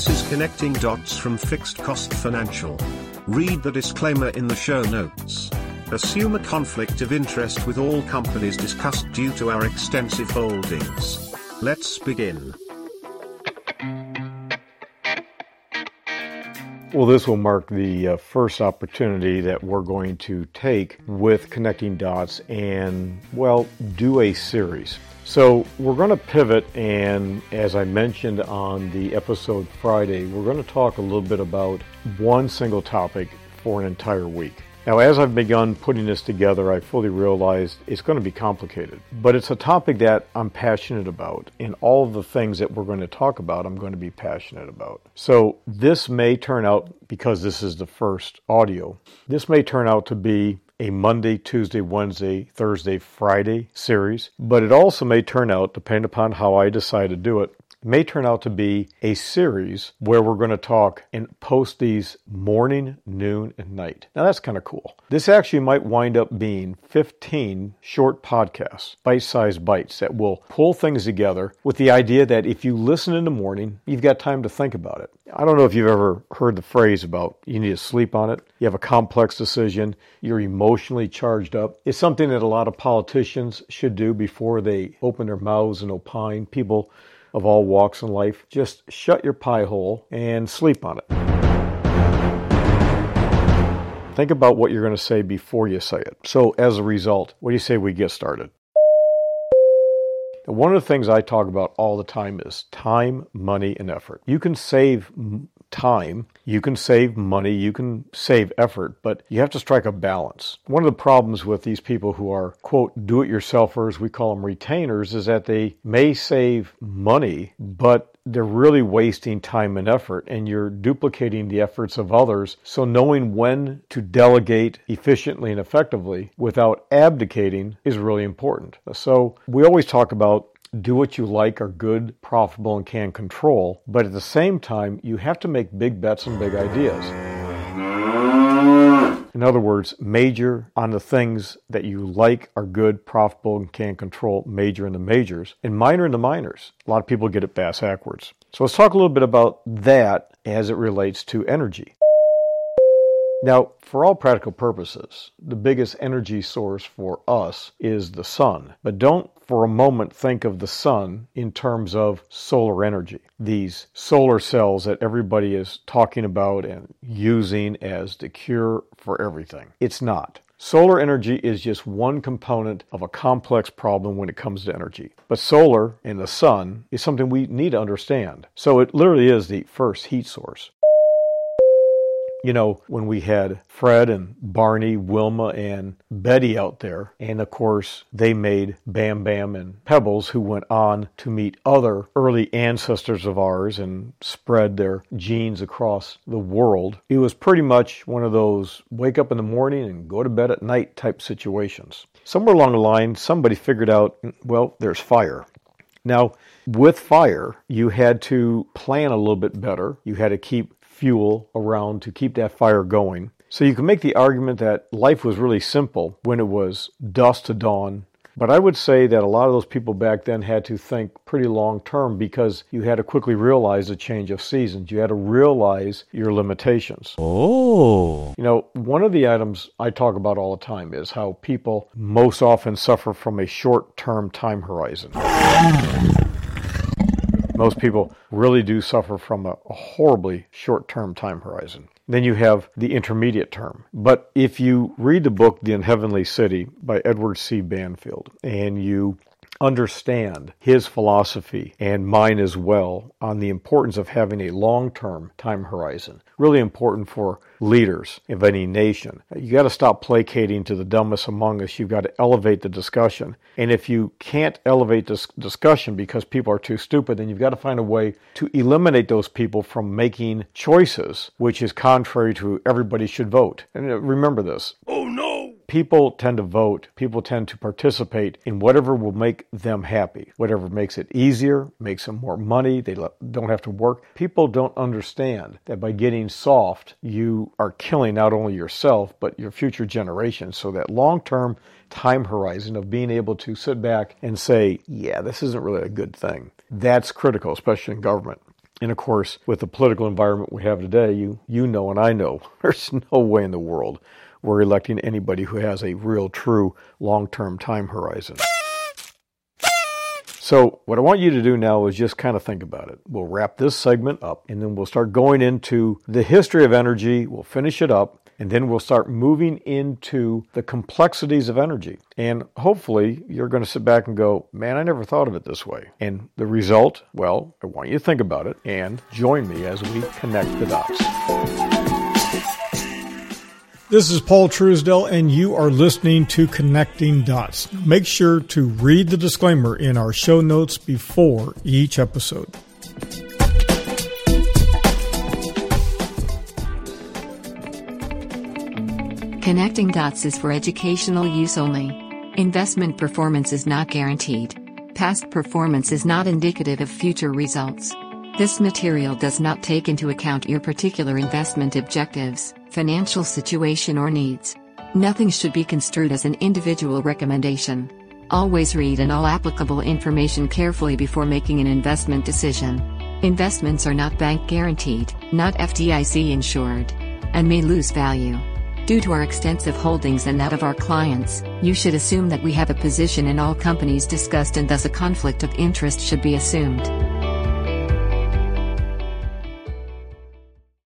This is Connecting Dots from Fixed Cost Financial. Read the disclaimer in the show notes. Assume a conflict of interest with all companies discussed due to our extensive holdings. Let's begin. Well, this will mark the uh, first opportunity that we're going to take with Connecting Dots and, well, do a series. So, we're going to pivot, and as I mentioned on the episode Friday, we're going to talk a little bit about one single topic for an entire week. Now, as I've begun putting this together, I fully realized it's going to be complicated. But it's a topic that I'm passionate about, and all of the things that we're going to talk about, I'm going to be passionate about. So, this may turn out, because this is the first audio, this may turn out to be a Monday, Tuesday, Wednesday, Thursday, Friday series, but it also may turn out, depending upon how I decide to do it, may turn out to be a series where we're going to talk and post these morning, noon, and night. Now that's kind of cool. This actually might wind up being 15 short podcasts, bite sized bites that will pull things together with the idea that if you listen in the morning, you've got time to think about it. I don't know if you've ever heard the phrase about you need to sleep on it. You have a complex decision, you're emotionally charged up. It's something that a lot of politicians should do before they open their mouths and opine. People of all walks in life, just shut your pie hole and sleep on it. Think about what you're going to say before you say it. So, as a result, what do you say we get started? one of the things I talk about all the time is time, money, and effort. You can save time, you can save money, you can save effort, but you have to strike a balance. One of the problems with these people who are, quote, do it yourselfers, we call them retainers, is that they may save money, but they're really wasting time and effort and you're duplicating the efforts of others. So knowing when to delegate efficiently and effectively without abdicating is really important. So we always talk about do what you like, are good, profitable, and can control. But at the same time, you have to make big bets and big ideas. In other words, major on the things that you like, are good, profitable, and can control, major in the majors, and minor in the minors. A lot of people get it bass backwards. So let's talk a little bit about that as it relates to energy. Now, for all practical purposes, the biggest energy source for us is the sun. But don't for a moment think of the sun in terms of solar energy. These solar cells that everybody is talking about and using as the cure for everything. It's not. Solar energy is just one component of a complex problem when it comes to energy. But solar and the sun is something we need to understand. So it literally is the first heat source you know, when we had Fred and Barney, Wilma, and Betty out there. And of course, they made Bam Bam and Pebbles, who went on to meet other early ancestors of ours and spread their genes across the world. It was pretty much one of those wake up in the morning and go to bed at night type situations. Somewhere along the line, somebody figured out, well, there's fire. Now, with fire, you had to plan a little bit better. You had to keep fuel around to keep that fire going. So you can make the argument that life was really simple when it was dusk to dawn. But I would say that a lot of those people back then had to think pretty long term because you had to quickly realize the change of seasons. You had to realize your limitations. Oh. You know, one of the items I talk about all the time is how people most often suffer from a short term time horizon. Most people really do suffer from a, horribly short term time horizon. Then you have the intermediate term. But if you read the book The Unheavenly City by Edward C. Banfield and you understand his philosophy and mine as well on the importance of having a long term time horizon. Really important for leaders of any nation. You got to stop placating to the dumbest among us. You've got to elevate the discussion. And if you can't elevate this discussion because people are too stupid, then you've got to find a way to eliminate those people from making choices, which is contrary to everybody should vote. And uh, remember this. Oh no! People tend to vote, people tend to participate in whatever will make them happy, whatever makes it easier, makes them more money, they don't have to work. People don't understand that by getting soft, you are killing not only yourself, but your future generations. So that long term time horizon of being able to sit back and say, yeah, this isn't really a good thing. That's critical, especially in government. And of course, with the political environment we have today, you, you know and I know there's no way in the world we're electing anybody who has a real, true, long term time horizon. So, what I want you to do now is just kind of think about it. We'll wrap this segment up and then we'll start going into the history of energy. We'll finish it up and then we'll start moving into the complexities of energy. And hopefully, you're going to sit back and go, man, I never thought of it this way. And the result, well, I want you to think about it and join me as we connect the dots. This is Paul Truesdell, and you are listening to Connecting Dots. Make sure to read the disclaimer in our show notes before each episode. Connecting Dots is for educational use only. Investment performance is not guaranteed. Past performance is not indicative of future results. This material does not take into account your particular investment objectives financial situation, or needs. Nothing should be construed as an individual recommendation. Always read and all applicable information carefully before making an investment decision. Investments are not bank guaranteed, not FDIC insured, and may lose value. Due to our extensive holdings and that of our clients, you should assume that we have a position in all companies discussed and thus a conflict of interest should be assumed.